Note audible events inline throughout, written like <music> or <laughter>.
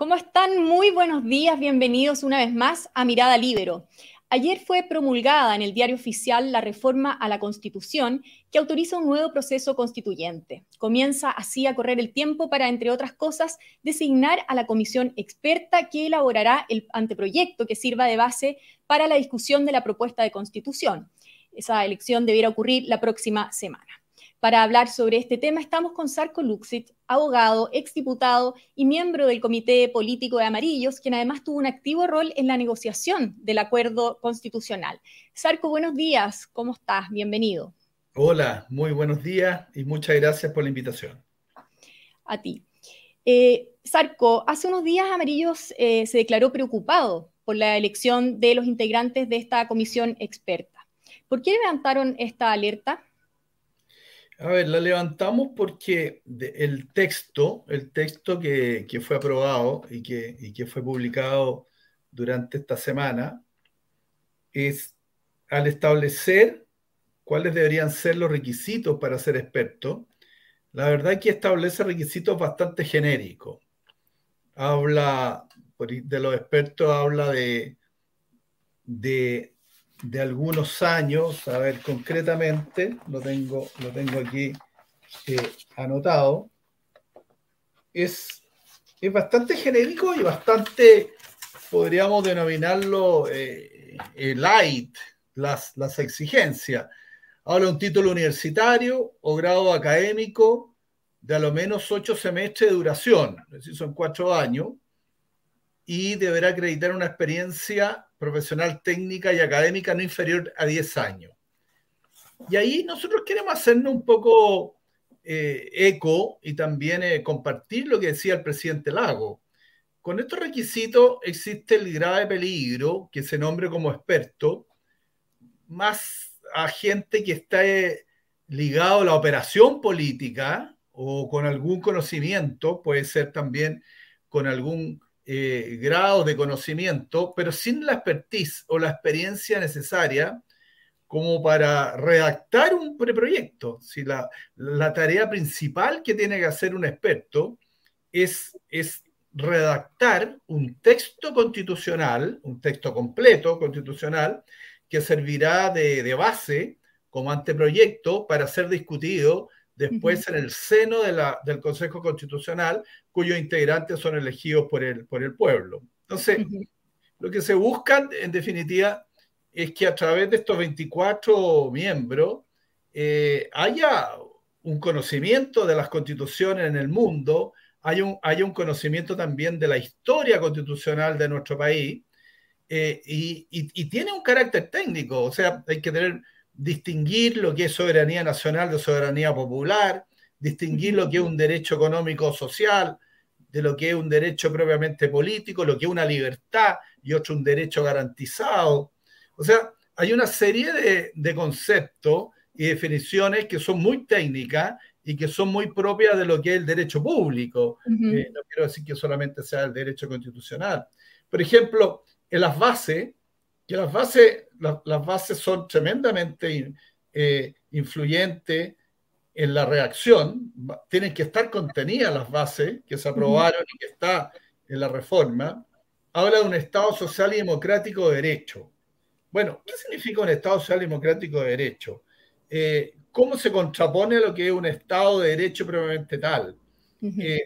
¿Cómo están? Muy buenos días, bienvenidos una vez más a Mirada Libero. Ayer fue promulgada en el diario oficial la reforma a la Constitución que autoriza un nuevo proceso constituyente. Comienza así a correr el tiempo para, entre otras cosas, designar a la comisión experta que elaborará el anteproyecto que sirva de base para la discusión de la propuesta de constitución. Esa elección debiera ocurrir la próxima semana. Para hablar sobre este tema estamos con Sarko Luxit, abogado, exdiputado y miembro del Comité Político de Amarillos, quien además tuvo un activo rol en la negociación del acuerdo constitucional. Sarko, buenos días, ¿cómo estás? Bienvenido. Hola, muy buenos días y muchas gracias por la invitación. A ti. Eh, Sarko, hace unos días Amarillos eh, se declaró preocupado por la elección de los integrantes de esta comisión experta. ¿Por qué levantaron esta alerta? A ver, la levantamos porque el texto, el texto que, fue aprobado y que, que, fue publicado durante esta semana, es al establecer cuáles deberían ser los requisitos para ser experto, la verdad es que establece requisitos bastante genéricos. Habla, de los expertos habla de, de de algunos años, a ver, concretamente, lo tengo, lo tengo aquí eh, anotado, es, es bastante genérico y bastante, podríamos denominarlo eh, eh, light, las, las exigencias. Habla un título universitario o grado académico de a lo menos ocho semestres de duración, es decir, son cuatro años, y deberá acreditar una experiencia profesional técnica y académica no inferior a 10 años. Y ahí nosotros queremos hacernos un poco eh, eco y también eh, compartir lo que decía el presidente Lago. Con estos requisitos existe el grave peligro que se nombre como experto, más a gente que está eh, ligado a la operación política o con algún conocimiento, puede ser también con algún eh, grados de conocimiento, pero sin la expertise o la experiencia necesaria como para redactar un preproyecto. Si la, tarea principal que tiene que hacer un experto es, es redactar un texto constitucional, un texto completo constitucional, que servirá de, de base como anteproyecto para ser discutido después en el seno de la, del Consejo Constitucional, cuyos integrantes son elegidos por el, por el pueblo. Entonces, lo que se busca, en definitiva, es que a través de estos 24 miembros eh, haya un conocimiento de las constituciones en el mundo, haya un, haya un conocimiento también de la historia constitucional de nuestro país, eh, y, y, tiene un carácter técnico, o sea, hay que tener distinguir lo que es soberanía nacional de soberanía popular, distinguir lo que es un derecho económico social de lo que es un derecho propiamente político, lo que es una libertad y otro un derecho garantizado. O sea, hay una serie de, conceptos y definiciones que son muy técnicas y que son muy propias de lo que es el derecho público. Eh, no quiero decir que solamente sea el derecho constitucional. Por ejemplo, en las bases, que las bases, las bases son tremendamente eh, influyentes en la reacción, tienen que estar contenidas las bases que se aprobaron y que está en la reforma, habla de un Estado social y democrático de derecho. Bueno, ¿qué significa un Estado social y democrático de derecho? Eh, ¿Cómo se contrapone a lo que es un Estado de derecho propiamente tal? Eh,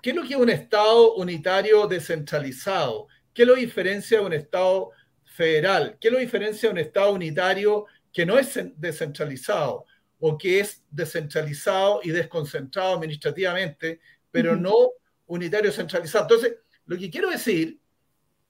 ¿Qué es lo que es un Estado unitario descentralizado? ¿Qué lo diferencia de un Estado federal. ¿Qué lo diferencia de un Estado unitario que no es descentralizado o que es descentralizado y desconcentrado administrativamente, pero no unitario centralizado? Entonces, lo que quiero decir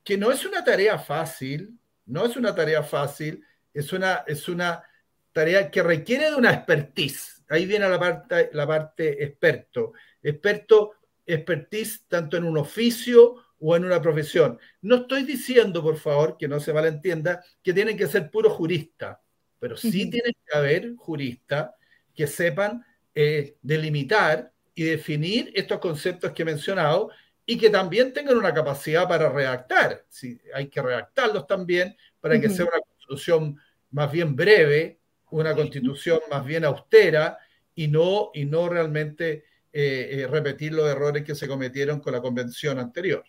que no es una tarea fácil, no es una tarea fácil, es una, es una tarea que requiere de una expertise. Ahí viene la parte, la parte experto. Experto, expertise tanto en un oficio o en una profesión. No estoy diciendo, por favor, que no se malentienda, que tienen que ser puros juristas, pero sí tienen que haber juristas que sepan eh, delimitar y definir estos conceptos que he mencionado y que también tengan una capacidad para redactar. Si hay que redactarlos también para que sea una constitución más bien breve, una constitución más bien austera y no, y no realmente repetir los errores que se cometieron con la convención anterior.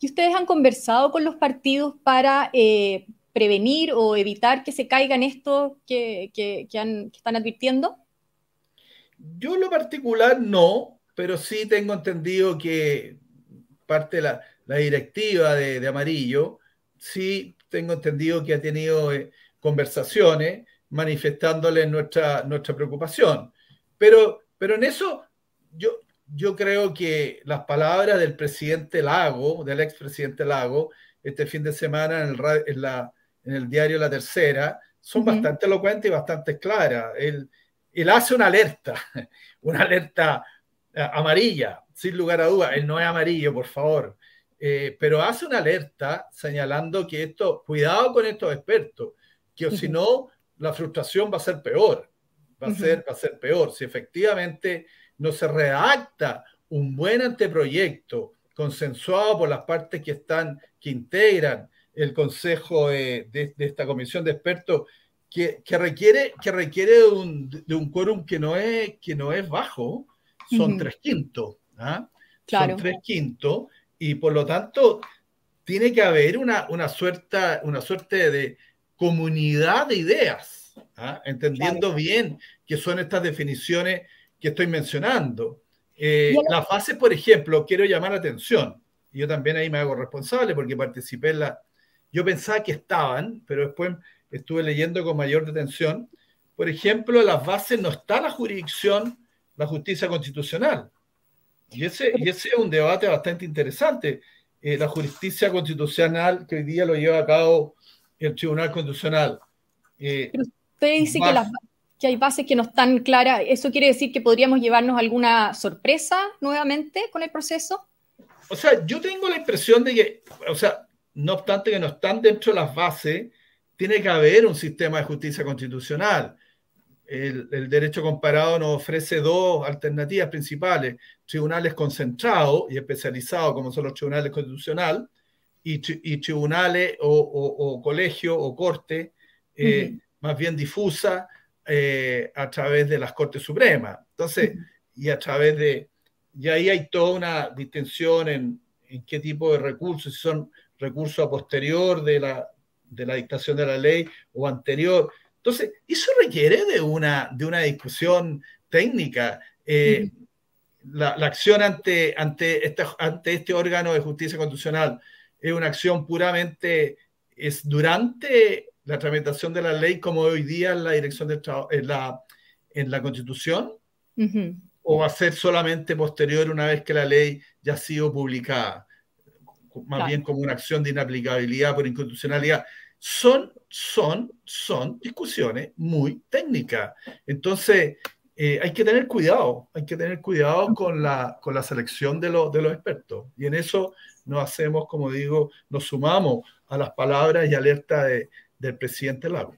¿Y ustedes han conversado con los partidos para prevenir o evitar que se caigan esto que, que, están advirtiendo? Yo en lo particular no, pero sí tengo entendido que parte de la, directiva de, Amarillo, sí tengo entendido que ha tenido eh, conversaciones manifestándole nuestra, nuestra preocupación. Pero, pero en eso yo, yo creo que las palabras del presidente Lago, del expresidente Lago, este fin de semana en, el, en la, en el diario La Tercera, son bastante elocuentes y bastante claras. Él, él, hace una alerta, <laughs> una alerta eh, amarilla, sin lugar a dudas. Él no es amarillo, por favor. Eh, pero hace una alerta señalando que esto, cuidado con estos expertos, que si no, la frustración va a ser peor. Va a, ser, va a ser peor. Si efectivamente no se redacta un buen anteproyecto consensuado por las partes que están, que integran el consejo de, esta comisión de expertos que, requiere, que requiere de un, quórum que no es, que no es bajo, son tres quintos. ¿ah? Son tres quintos y por lo tanto tiene que haber una, una, suerte, una suerte de comunidad de ideas, ¿ah? entendiendo bien qué son estas definiciones que estoy mencionando. Eh, la fase, por ejemplo, quiero llamar la atención, yo también ahí me hago responsable porque participé en la, yo pensaba que estaban, pero después estuve leyendo con mayor detención. Por ejemplo, las bases no está la jurisdicción, la justicia constitucional. Y ese, y ese es un debate bastante interesante. Eh, la justicia constitucional que hoy día lo lleva a cabo el Tribunal Constitucional. Eh, pero usted dice que, que hay bases que no están claras. ¿Eso quiere decir que podríamos llevarnos alguna sorpresa nuevamente con el proceso? O sea, yo tengo la impresión de que, o sea, no obstante que no están dentro de las bases, tiene que haber un sistema de justicia constitucional. El, derecho comparado nos ofrece dos alternativas principales, tribunales concentrados y especializados, como son los tribunales constitucionales, y, tribunales o, o, colegio o corte, eh, más bien difusa, eh, a través de las Cortes Supremas. Entonces, y a través de, y ahí hay toda una distinción en, en qué tipo de recursos, si son recurso a posterior de la, de la dictación de la ley o anterior. Entonces, eso requiere de una, de una discusión técnica. Eh, la, acción ante, ante, este, ante este órgano de justicia constitucional es una acción puramente, es durante la tramitación de la ley como hoy día en la dirección de en la, en la constitución, o va a ser solamente posterior una vez que la ley ya ha sido publicada más bien como una acción de inaplicabilidad por inconstitucionalidad. Son, son, son discusiones muy técnicas. Entonces, eh, hay que tener cuidado, hay que tener cuidado con la, con la selección de, de los expertos. Y en eso nos hacemos, como digo, nos sumamos a las palabras y alertas del presidente Lago.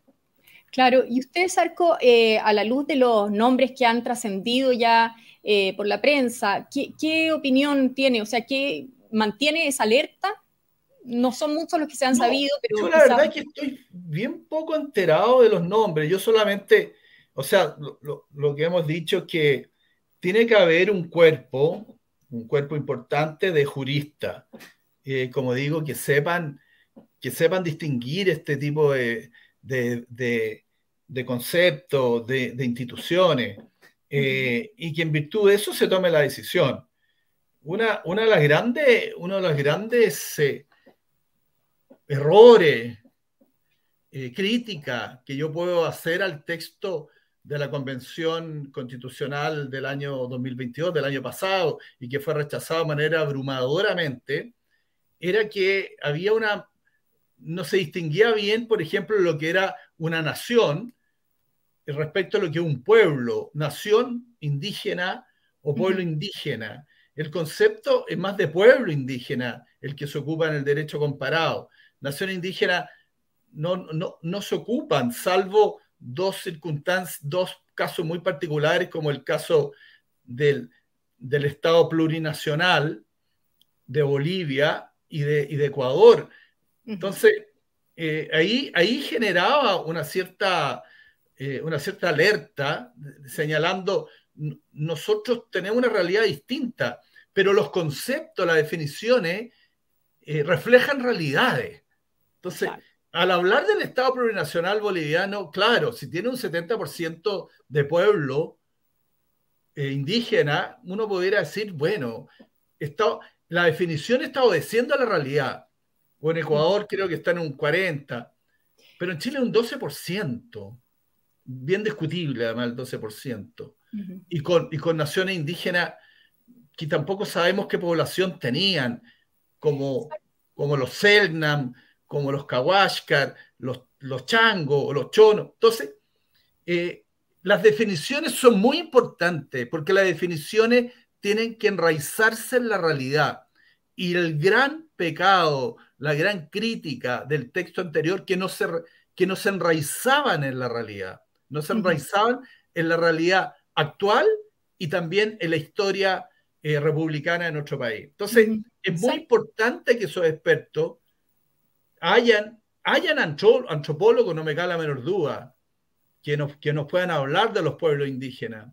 Claro, y usted, Sarco, eh, a la luz de los nombres que han trascendido ya eh, por la prensa, ¿qué, ¿qué, opinión tiene? O sea, ¿qué, mantiene esa alerta. No son muchos los que se han sabido, pero... Yo la verdad es que estoy bien poco enterado de los nombres. Yo solamente, o sea, lo, que hemos dicho es que tiene que haber un cuerpo, un cuerpo importante de juristas, eh, como digo, que sepan, que sepan distinguir este tipo de, de, conceptos, de, instituciones, eh, y que en virtud de eso se tome la decisión. Una, una de las grandes, uno de los grandes eh, errores, eh, crítica que yo puedo hacer al texto de la Convención Constitucional del año 2022, del año pasado, y que fue rechazado de manera abrumadoramente, era que había una, no se distinguía bien, por ejemplo, lo que era una nación respecto a lo que es un pueblo, nación indígena o pueblo indígena. El concepto es más de pueblo indígena el que se ocupa en el derecho comparado. Nación indígena no, no, se ocupan, salvo dos circunstancias, dos casos muy particulares, como el caso del, Estado plurinacional de Bolivia y de, de Ecuador. Entonces, eh, ahí, ahí generaba una cierta, eh, una cierta alerta señalando nosotros tenemos una realidad distinta, pero los conceptos, las definiciones eh, reflejan realidades. Entonces, al hablar del Estado plurinacional boliviano, claro, si tiene un 70% de pueblo indígena, uno pudiera decir, bueno, la definición está obedeciendo a la realidad. O en Ecuador creo que está en un 40%, pero en Chile un 12%, bien discutible además el 12%. y, con, y con naciones indígenas que tampoco sabemos qué población tenían, como, como los Selknam, como los Kawashkar, los, los Chango o los Chonos. Entonces, eh, las definiciones son muy importantes porque las definiciones tienen que enraizarse en la realidad. Y el gran pecado, la gran crítica del texto anterior, que no se, que no se enraizaban en la realidad, no se enraizaban en la realidad actual y también en la historia eh, republicana de nuestro país. Entonces, es muy importante que esos expertos hayan, hayan antropólogos, no me cabe la menor duda, que nos, que nos puedan hablar de los pueblos indígenas.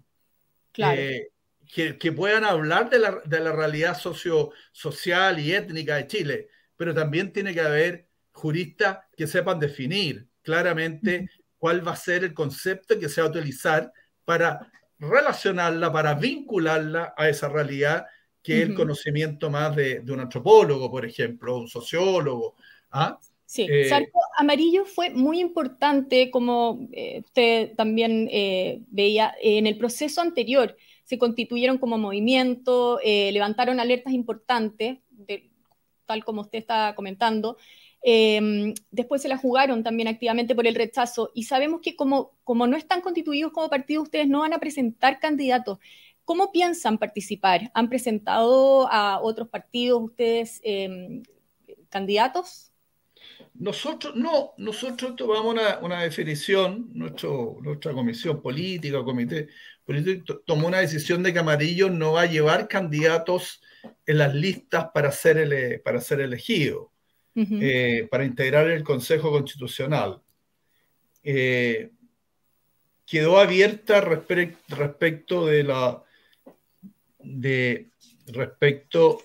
Eh, que, puedan hablar de la, de la realidad socio, social y étnica de Chile, pero también tiene que haber juristas que sepan definir claramente cuál va a ser el concepto que se va a utilizar para relacionarla, para vincularla a esa realidad que es el conocimiento más de, de, un antropólogo, por ejemplo, un sociólogo, ¿Ah? Sí, eh, Amarillo fue muy importante, como eh, usted también eh, veía, en el proceso anterior se constituyeron como movimiento, levantaron alertas importantes, tal como usted está comentando. Em, después se la jugaron también activamente por el rechazo y sabemos que como, como no están constituidos como partido, ustedes no van a presentar candidatos. ¿Cómo piensan participar? ¿Han presentado a otros partidos ustedes em, candidatos? Nosotros, no, nosotros tomamos una, definición, nuestro, nuestra comisión política, comité político, tomó una decisión de que Amarillo no va a llevar candidatos en las listas para ser, para ser elegido, eh, para integrar el Consejo Constitucional. Eh, quedó abierta respecto de la de respecto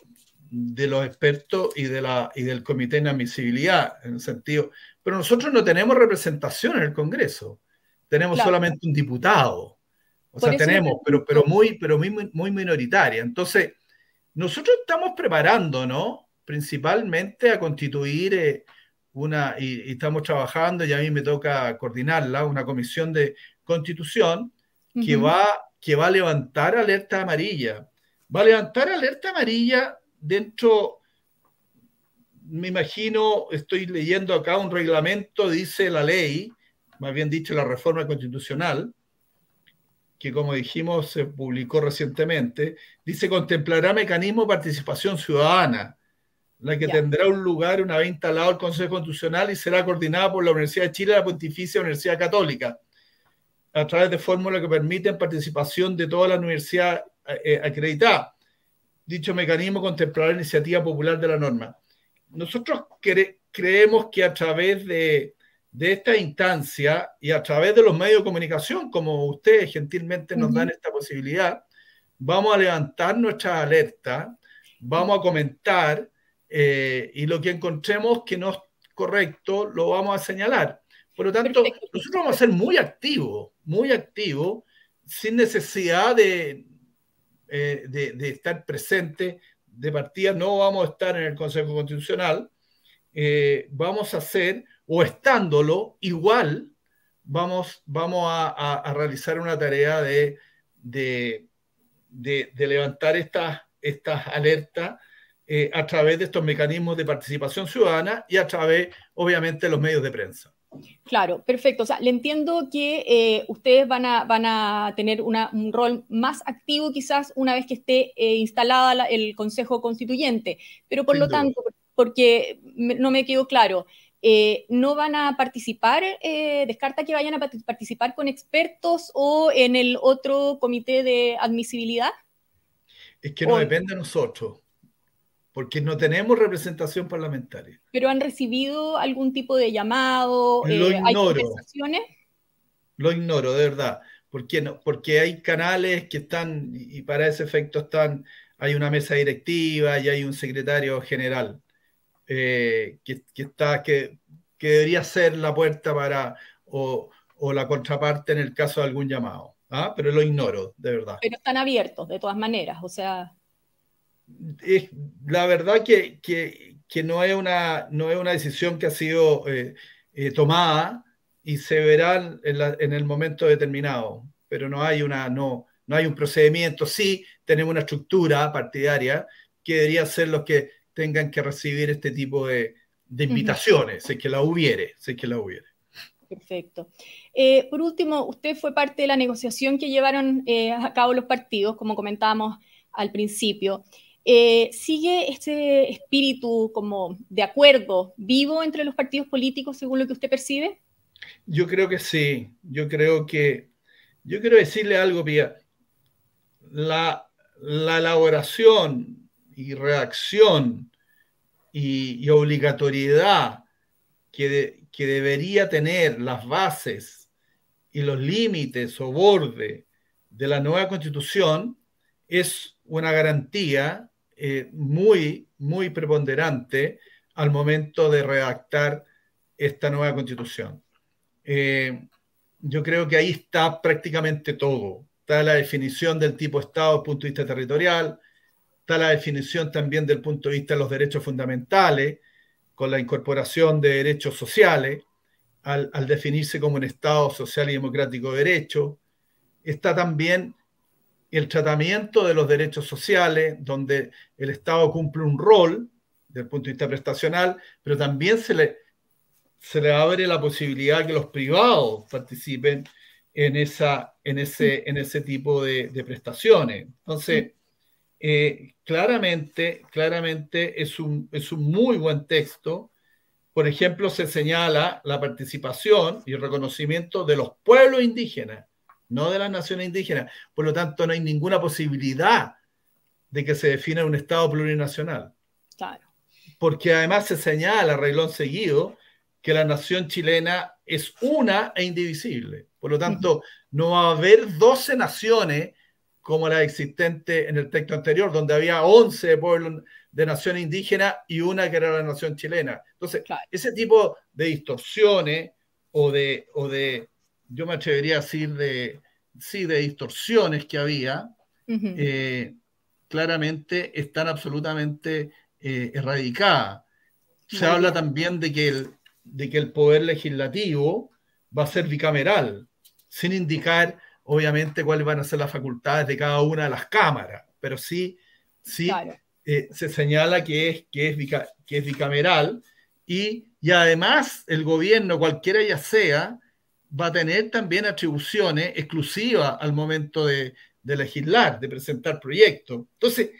de los expertos y, de la, y del comité de inadmisibilidad, en el sentido, pero nosotros no tenemos representación en el Congreso, tenemos solamente un diputado, o sea, tenemos, pero, pero, muy, pero muy, muy minoritaria. Entonces, nosotros estamos preparando, ¿no? Principalmente a constituir eh, una, y, estamos trabajando, y a mí me toca coordinarla, una comisión de constitución que, va, que va a levantar alerta amarilla. Va a levantar alerta amarilla dentro, me imagino, estoy leyendo acá un reglamento, dice la ley, más bien dicho la reforma constitucional, que como dijimos se publicó recientemente, dice contemplará mecanismo de participación ciudadana, la que tendrá un lugar una vez instalado el Consejo Constitucional y será coordinada por la Universidad de Chile y la Pontificia Universidad Católica, a través de fórmulas que permiten participación de toda la universidad eh, acreditada dicho mecanismo contemplará la iniciativa popular de la norma. Nosotros creemos que a través de, esta instancia y a través de los medios de comunicación, como ustedes gentilmente nos dan esta posibilidad, vamos a levantar nuestra alerta, vamos a comentar eh, y lo que encontremos que no es correcto lo vamos a señalar. Por lo tanto, nosotros vamos a ser muy activos, muy activos, sin necesidad de, eh, de, estar presente. De partida, no vamos a estar en el Consejo Constitucional, eh, vamos a hacer, o estándolo, igual vamos, vamos a, realizar una tarea de, de, levantar estas, estas alertas eh, a través de estos mecanismos de participación ciudadana y a través, obviamente, de los medios de prensa. Claro, perfecto. O sea, le entiendo que eh, ustedes van a, van a tener un rol más activo quizás una vez que esté eh, instalada el Consejo Constituyente, pero por lo tanto, porque no me quedó claro, eh, ¿no van a participar, descarta que vayan a participar con expertos o en el otro comité de admisibilidad? Es que no depende de nosotros porque no tenemos representación parlamentaria. ¿Pero han recibido algún tipo de llamado? Lo eh, ignoro. Lo ignoro, de verdad. ¿Por qué no? Porque hay canales que están, y para ese efecto están, hay una mesa directiva y hay un secretario general eh, que, está, que, debería ser la puerta para, o, la contraparte en el caso de algún llamado. ¿ah? Pero lo ignoro, de verdad. Pero están abiertos, de todas maneras, o sea... Es, la verdad que, no, es una, no es una decisión que ha sido eh, eh, tomada y se verán en, el momento determinado, pero no hay, una, no, no hay un procedimiento. Sí, tenemos una estructura partidaria que debería ser los que tengan que recibir este tipo de, invitaciones, si es que la hubiere, si que la hubiere. Perfecto. Eh, por último, usted fue parte de la negociación que llevaron eh, a cabo los partidos, como comentábamos al principio. Eh, ¿Sigue este espíritu como de acuerdo vivo entre los partidos políticos según lo que usted percibe? Yo creo que sí. Yo creo que. Yo quiero decirle algo, Pía. La, elaboración y reacción y, obligatoriedad que, que debería tener las bases y los límites o borde de la nueva constitución es una garantía eh, muy, muy preponderante al momento de redactar esta nueva constitución. Eh, yo creo que ahí está prácticamente todo. Está la definición del tipo Estado desde el punto de vista territorial, está la definición también del punto de vista de los derechos fundamentales, con la incorporación de derechos sociales, al, definirse como un Estado social y democrático de derecho. Está también el tratamiento de los derechos sociales, donde el Estado cumple un rol desde el punto de vista prestacional, pero también se le, se le abre la posibilidad que los privados participen en, esa, en, ese, en ese tipo de, prestaciones. Entonces, eh, claramente, claramente es un, es un muy buen texto. Por ejemplo, se señala la participación y el reconocimiento de los pueblos indígenas, no de las naciones indígenas. Por lo tanto, no hay ninguna posibilidad de que se defina un Estado plurinacional. Claro. Porque además se señala, reglón seguido, que la nación chilena es una e indivisible. Por lo tanto, no va a haber 12 naciones como la existente en el texto anterior, donde había 11 pueblos de naciones indígenas y una que era la nación chilena. Entonces, ese tipo de distorsiones o de, o de, yo me atrevería a decir, de, sí, de distorsiones que había, eh, claramente están absolutamente eh, erradicadas. Se habla también de que el, de que el poder legislativo va a ser bicameral, sin indicar, obviamente, cuáles van a ser las facultades de cada una de las cámaras, pero sí, sí eh, se señala que es, que, es que es bicameral y, y además el gobierno, cualquiera ya sea, va a tener también atribuciones exclusivas al momento de, de legislar, de presentar proyectos. Entonces,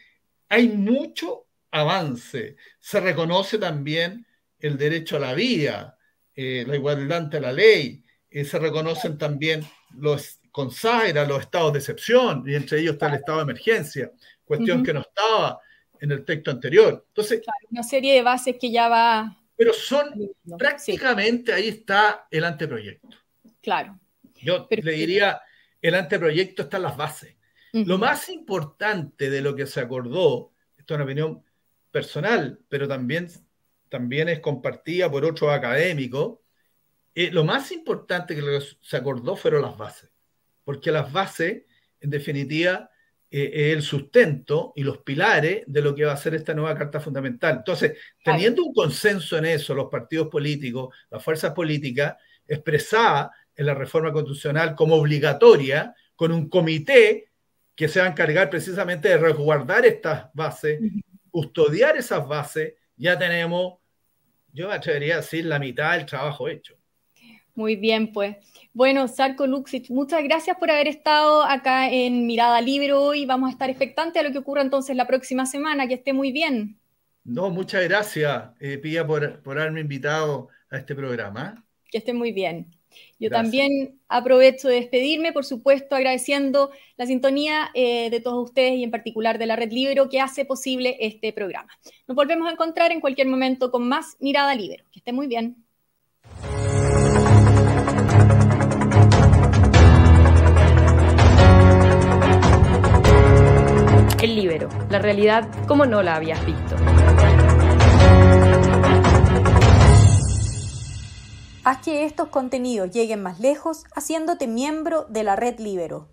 hay mucho avance. Se reconoce también el derecho a la vida, eh, la igualdad ante la ley, eh, se reconocen también los consagra los estados de excepción, y entre ellos está el estado de emergencia, cuestión que no estaba en el texto anterior. Entonces, una serie de bases que ya va. Pero son prácticamente ahí está el anteproyecto. Claro. Yo le diría, el anteproyecto está en las bases. Lo más importante de lo que se acordó, esto es una opinión personal, pero también también es compartida por otros académicos, eh, lo más importante que se acordó fueron las bases, porque las bases, en definitiva, eh, es el sustento y los pilares de lo que va a ser esta nueva Carta Fundamental. Entonces, teniendo un consenso en eso, los partidos políticos, las fuerzas políticas, expresada en la reforma constitucional como obligatoria, con un comité que se va a encargar precisamente de resguardar estas bases, custodiar esas bases, ya tenemos yo me atrevería a decir la mitad del trabajo hecho. Muy bien, pues. Bueno, Sarko Luxic, muchas gracias por haber estado acá en Mirada Libre hoy. Vamos a estar expectantes a lo que ocurra entonces la próxima semana. Que esté muy bien. No, muchas gracias, eh, Pía, por, por haberme invitado a este programa. Que esté muy bien. Yo también aprovecho de despedirme, por supuesto, agradeciendo la sintonía eh, de todos ustedes y en particular de la Red Libero que hace posible este programa. Nos volvemos a encontrar en cualquier momento con más Mirada Libero. Que esté muy bien. Realidad como no la habías visto. Haz que estos contenidos lleguen más lejos haciéndote miembro de la red Libero.